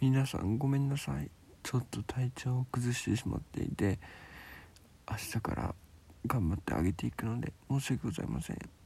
皆さんごめんなさい。ちょっと体調を崩してしまっていて明日から頑張ってあげていくので申し訳ございません。